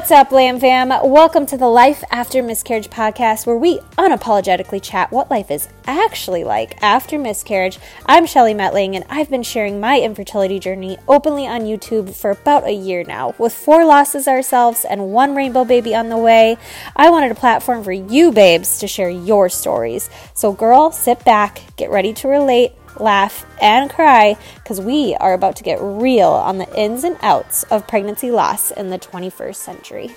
What's up, Lamb Fam? Welcome to the Life After Miscarriage podcast, where we unapologetically chat what life is actually like after miscarriage. I'm Shelly Mettling, and I've been sharing my infertility journey openly on YouTube for about a year now. With four losses ourselves and one rainbow baby on the way, I wanted a platform for you babes to share your stories. So, girl, sit back, get ready to relate laugh, and cry because we are about to get real on the ins and outs of pregnancy loss in the 21st century.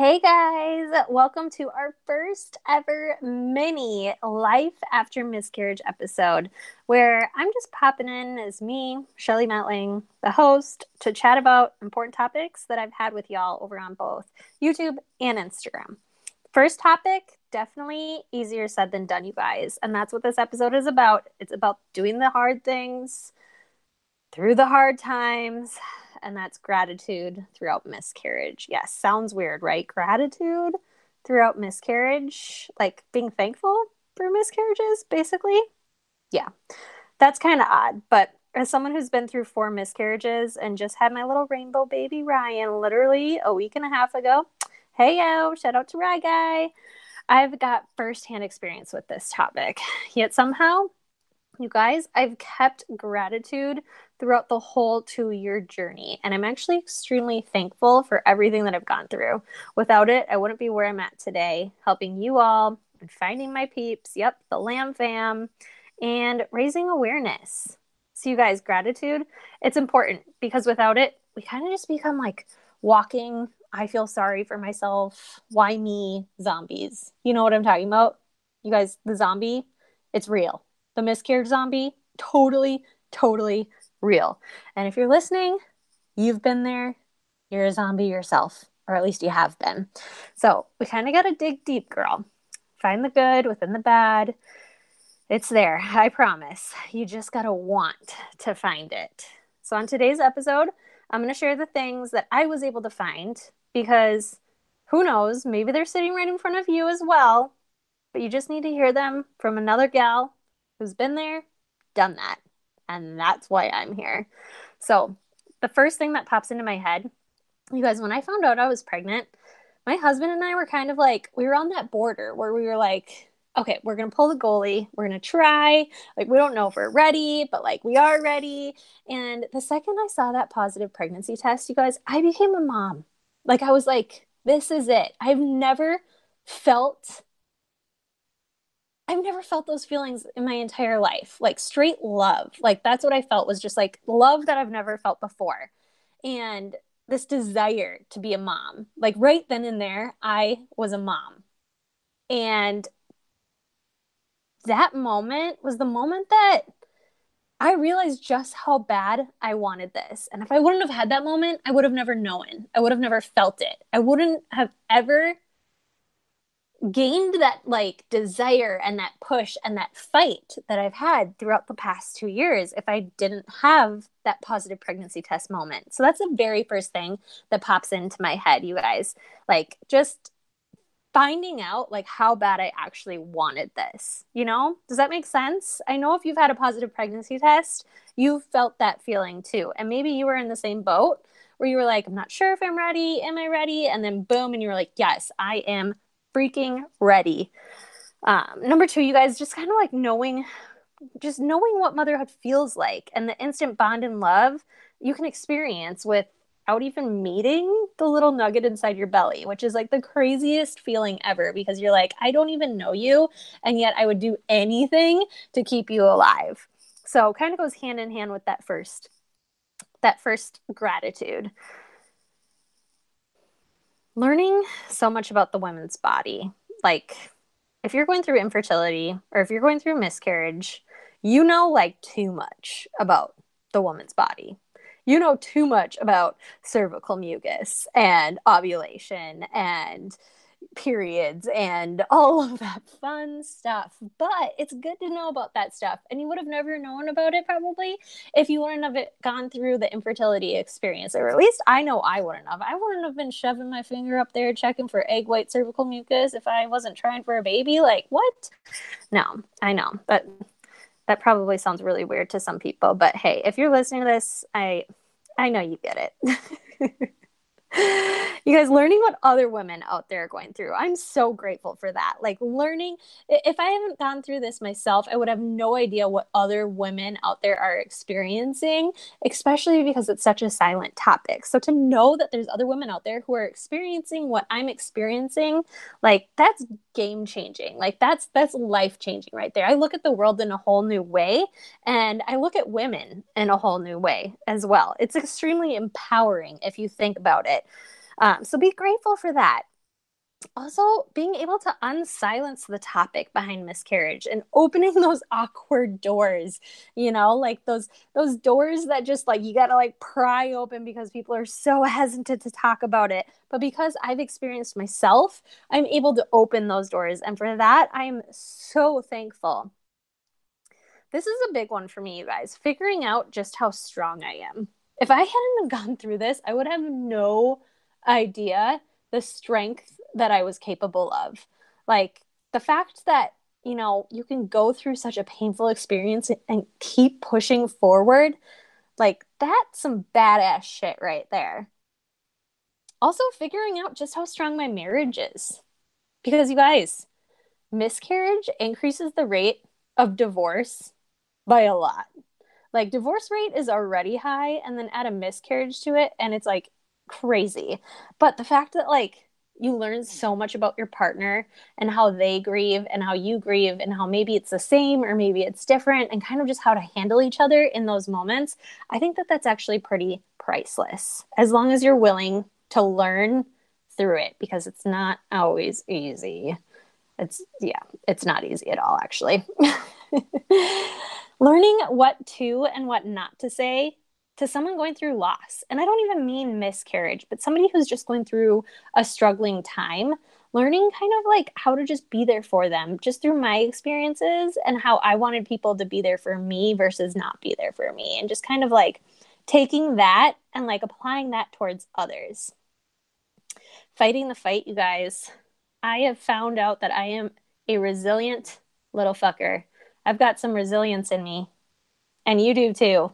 Hey guys, welcome to our first ever mini Life After Miscarriage episode where I'm just popping in as me, Shelly Mettling, the host, to chat about important topics that I've had with y'all over on both YouTube and Instagram. First topic definitely easier said than done, you guys. And that's what this episode is about. It's about doing the hard things through the hard times. And that's gratitude throughout miscarriage. Yes, sounds weird, right? Gratitude throughout miscarriage, like being thankful for miscarriages, basically. Yeah, that's kind of odd. But as someone who's been through four miscarriages and just had my little rainbow baby Ryan literally a week and a half ago, hey yo, shout out to Rye Guy. I've got firsthand experience with this topic. Yet somehow, you guys, I've kept gratitude throughout the whole two year journey. And I'm actually extremely thankful for everything that I've gone through. Without it, I wouldn't be where I'm at today, helping you all and finding my peeps. Yep, the Lamb fam and raising awareness. So, you guys, gratitude, it's important because without it, we kind of just become like walking I feel sorry for myself. Why me? Zombies. You know what I'm talking about? You guys, the zombie, it's real. The miscarriage zombie, totally, totally real. And if you're listening, you've been there. You're a zombie yourself, or at least you have been. So we kind of got to dig deep, girl. Find the good within the bad. It's there, I promise. You just got to want to find it. So, on today's episode, I'm going to share the things that I was able to find because who knows, maybe they're sitting right in front of you as well, but you just need to hear them from another gal who's been there, done that. And that's why I'm here. So, the first thing that pops into my head, you guys, when I found out I was pregnant, my husband and I were kind of like, we were on that border where we were like, okay, we're going to pull the goalie. We're going to try. Like, we don't know if we're ready, but like, we are ready. And the second I saw that positive pregnancy test, you guys, I became a mom. Like I was like, this is it. I've never felt I've never felt those feelings in my entire life. Like straight love. Like that's what I felt was just like love that I've never felt before. And this desire to be a mom. Like right then and there, I was a mom. And that moment was the moment that I realized just how bad I wanted this. And if I wouldn't have had that moment, I would have never known. I would have never felt it. I wouldn't have ever gained that like desire and that push and that fight that I've had throughout the past 2 years if I didn't have that positive pregnancy test moment. So that's the very first thing that pops into my head, you guys. Like just finding out like how bad I actually wanted this. You know? Does that make sense? I know if you've had a positive pregnancy test, you've felt that feeling too. And maybe you were in the same boat where you were like, I'm not sure if I'm ready. Am I ready? And then boom, and you were like, yes, I am freaking ready. Um, number two, you guys just kind of like knowing, just knowing what motherhood feels like and the instant bond and love you can experience with without even meeting the little nugget inside your belly, which is like the craziest feeling ever because you're like, I don't even know you. And yet I would do anything to keep you alive. So kind of goes hand in hand with that first, that first gratitude. Learning so much about the women's body. Like if you're going through infertility or if you're going through miscarriage, you know like too much about the woman's body you know too much about cervical mucus and ovulation and periods and all of that fun stuff. But it's good to know about that stuff. And you would have never known about it probably if you wouldn't have gone through the infertility experience. Or at least I know I wouldn't have. I wouldn't have been shoving my finger up there checking for egg white cervical mucus if I wasn't trying for a baby. Like, what? No, I know. But that probably sounds really weird to some people, but hey, if you're listening to this, I I know you get it. you guys learning what other women out there are going through. I'm so grateful for that. Like learning if I haven't gone through this myself, I would have no idea what other women out there are experiencing, especially because it's such a silent topic. So to know that there's other women out there who are experiencing what I'm experiencing, like that's game changing. Like that's that's life changing right there. I look at the world in a whole new way and I look at women in a whole new way as well. It's extremely empowering if you think about it. Um, so be grateful for that. Also, being able to unsilence the topic behind miscarriage and opening those awkward doors, you know, like those those doors that just like you gotta like pry open because people are so hesitant to talk about it. But because I've experienced myself, I'm able to open those doors, and for that, I'm so thankful. This is a big one for me, you guys. Figuring out just how strong I am. If I hadn't gone through this, I would have no idea the strength that I was capable of. Like the fact that, you know, you can go through such a painful experience and keep pushing forward, like that's some badass shit right there. Also, figuring out just how strong my marriage is. Because you guys, miscarriage increases the rate of divorce by a lot. Like divorce rate is already high and then add a miscarriage to it and it's like crazy. But the fact that like you learn so much about your partner and how they grieve and how you grieve and how maybe it's the same or maybe it's different and kind of just how to handle each other in those moments. I think that that's actually pretty priceless as long as you're willing to learn through it because it's not always easy. It's yeah, it's not easy at all actually. Learning what to and what not to say to someone going through loss. And I don't even mean miscarriage, but somebody who's just going through a struggling time, learning kind of like how to just be there for them, just through my experiences and how I wanted people to be there for me versus not be there for me. And just kind of like taking that and like applying that towards others. Fighting the fight, you guys. I have found out that I am a resilient little fucker. I've got some resilience in me, and you do too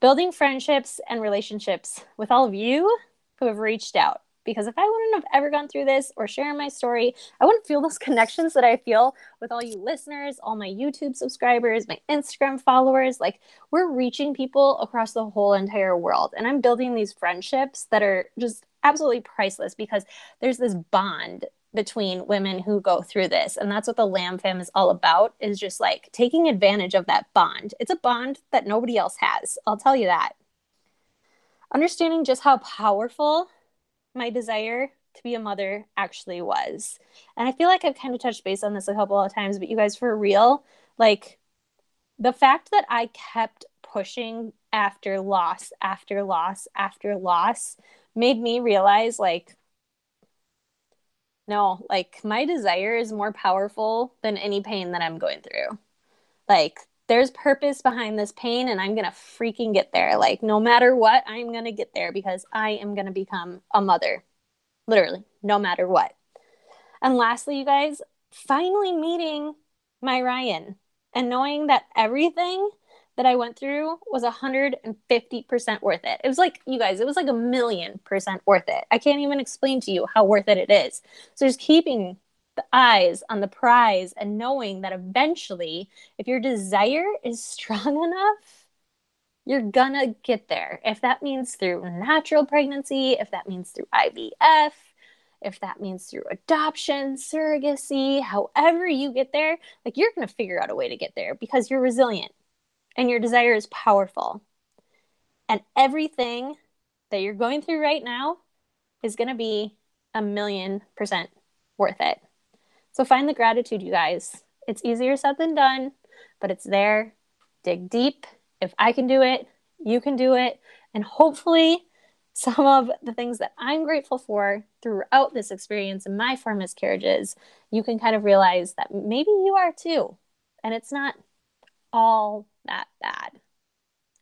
building friendships and relationships with all of you who have reached out. Because if I wouldn't have ever gone through this or sharing my story, I wouldn't feel those connections that I feel with all you listeners, all my YouTube subscribers, my Instagram followers. Like, we're reaching people across the whole entire world. And I'm building these friendships that are just absolutely priceless because there's this bond between women who go through this. And that's what the lamb fam is all about is just like taking advantage of that bond. It's a bond that nobody else has i'll tell you that. Understanding just how powerful my desire to be a mother actually was. And i feel like i've kind of touched base on this a couple of times but you guys for real like the fact that i kept pushing after loss after loss after loss made me realize like no, like my desire is more powerful than any pain that I'm going through. Like there's purpose behind this pain and I'm going to freaking get there. Like no matter what, I'm going to get there because I am going to become a mother. Literally, no matter what. And lastly, you guys, finally meeting my Ryan and knowing that everything that I went through was 150% worth it. It was like, you guys, it was like a million percent worth it. I can't even explain to you how worth it it is. So just keeping the eyes on the prize and knowing that eventually, if your desire is strong enough, you're gonna get there. If that means through natural pregnancy, if that means through IVF, if that means through adoption, surrogacy, however you get there, like you're gonna figure out a way to get there because you're resilient and your desire is powerful. And everything that you're going through right now is going to be a million percent worth it. So find the gratitude, you guys. It's easier said than done, but it's there. Dig deep. If I can do it, you can do it. And hopefully, some of the things that I'm grateful for throughout this experience in my four miscarriages, you can kind of realize that maybe you are too. And it's not all that bad.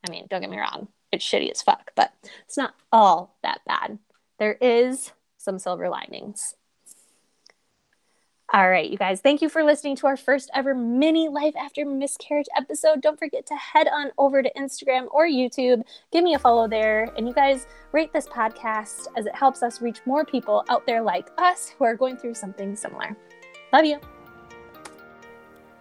I mean, don't get me wrong, it's shitty as fuck, but it's not all that bad. There is some silver linings. All right, you guys, thank you for listening to our first ever mini Life After Miscarriage episode. Don't forget to head on over to Instagram or YouTube. Give me a follow there. And you guys rate this podcast as it helps us reach more people out there like us who are going through something similar. Love you.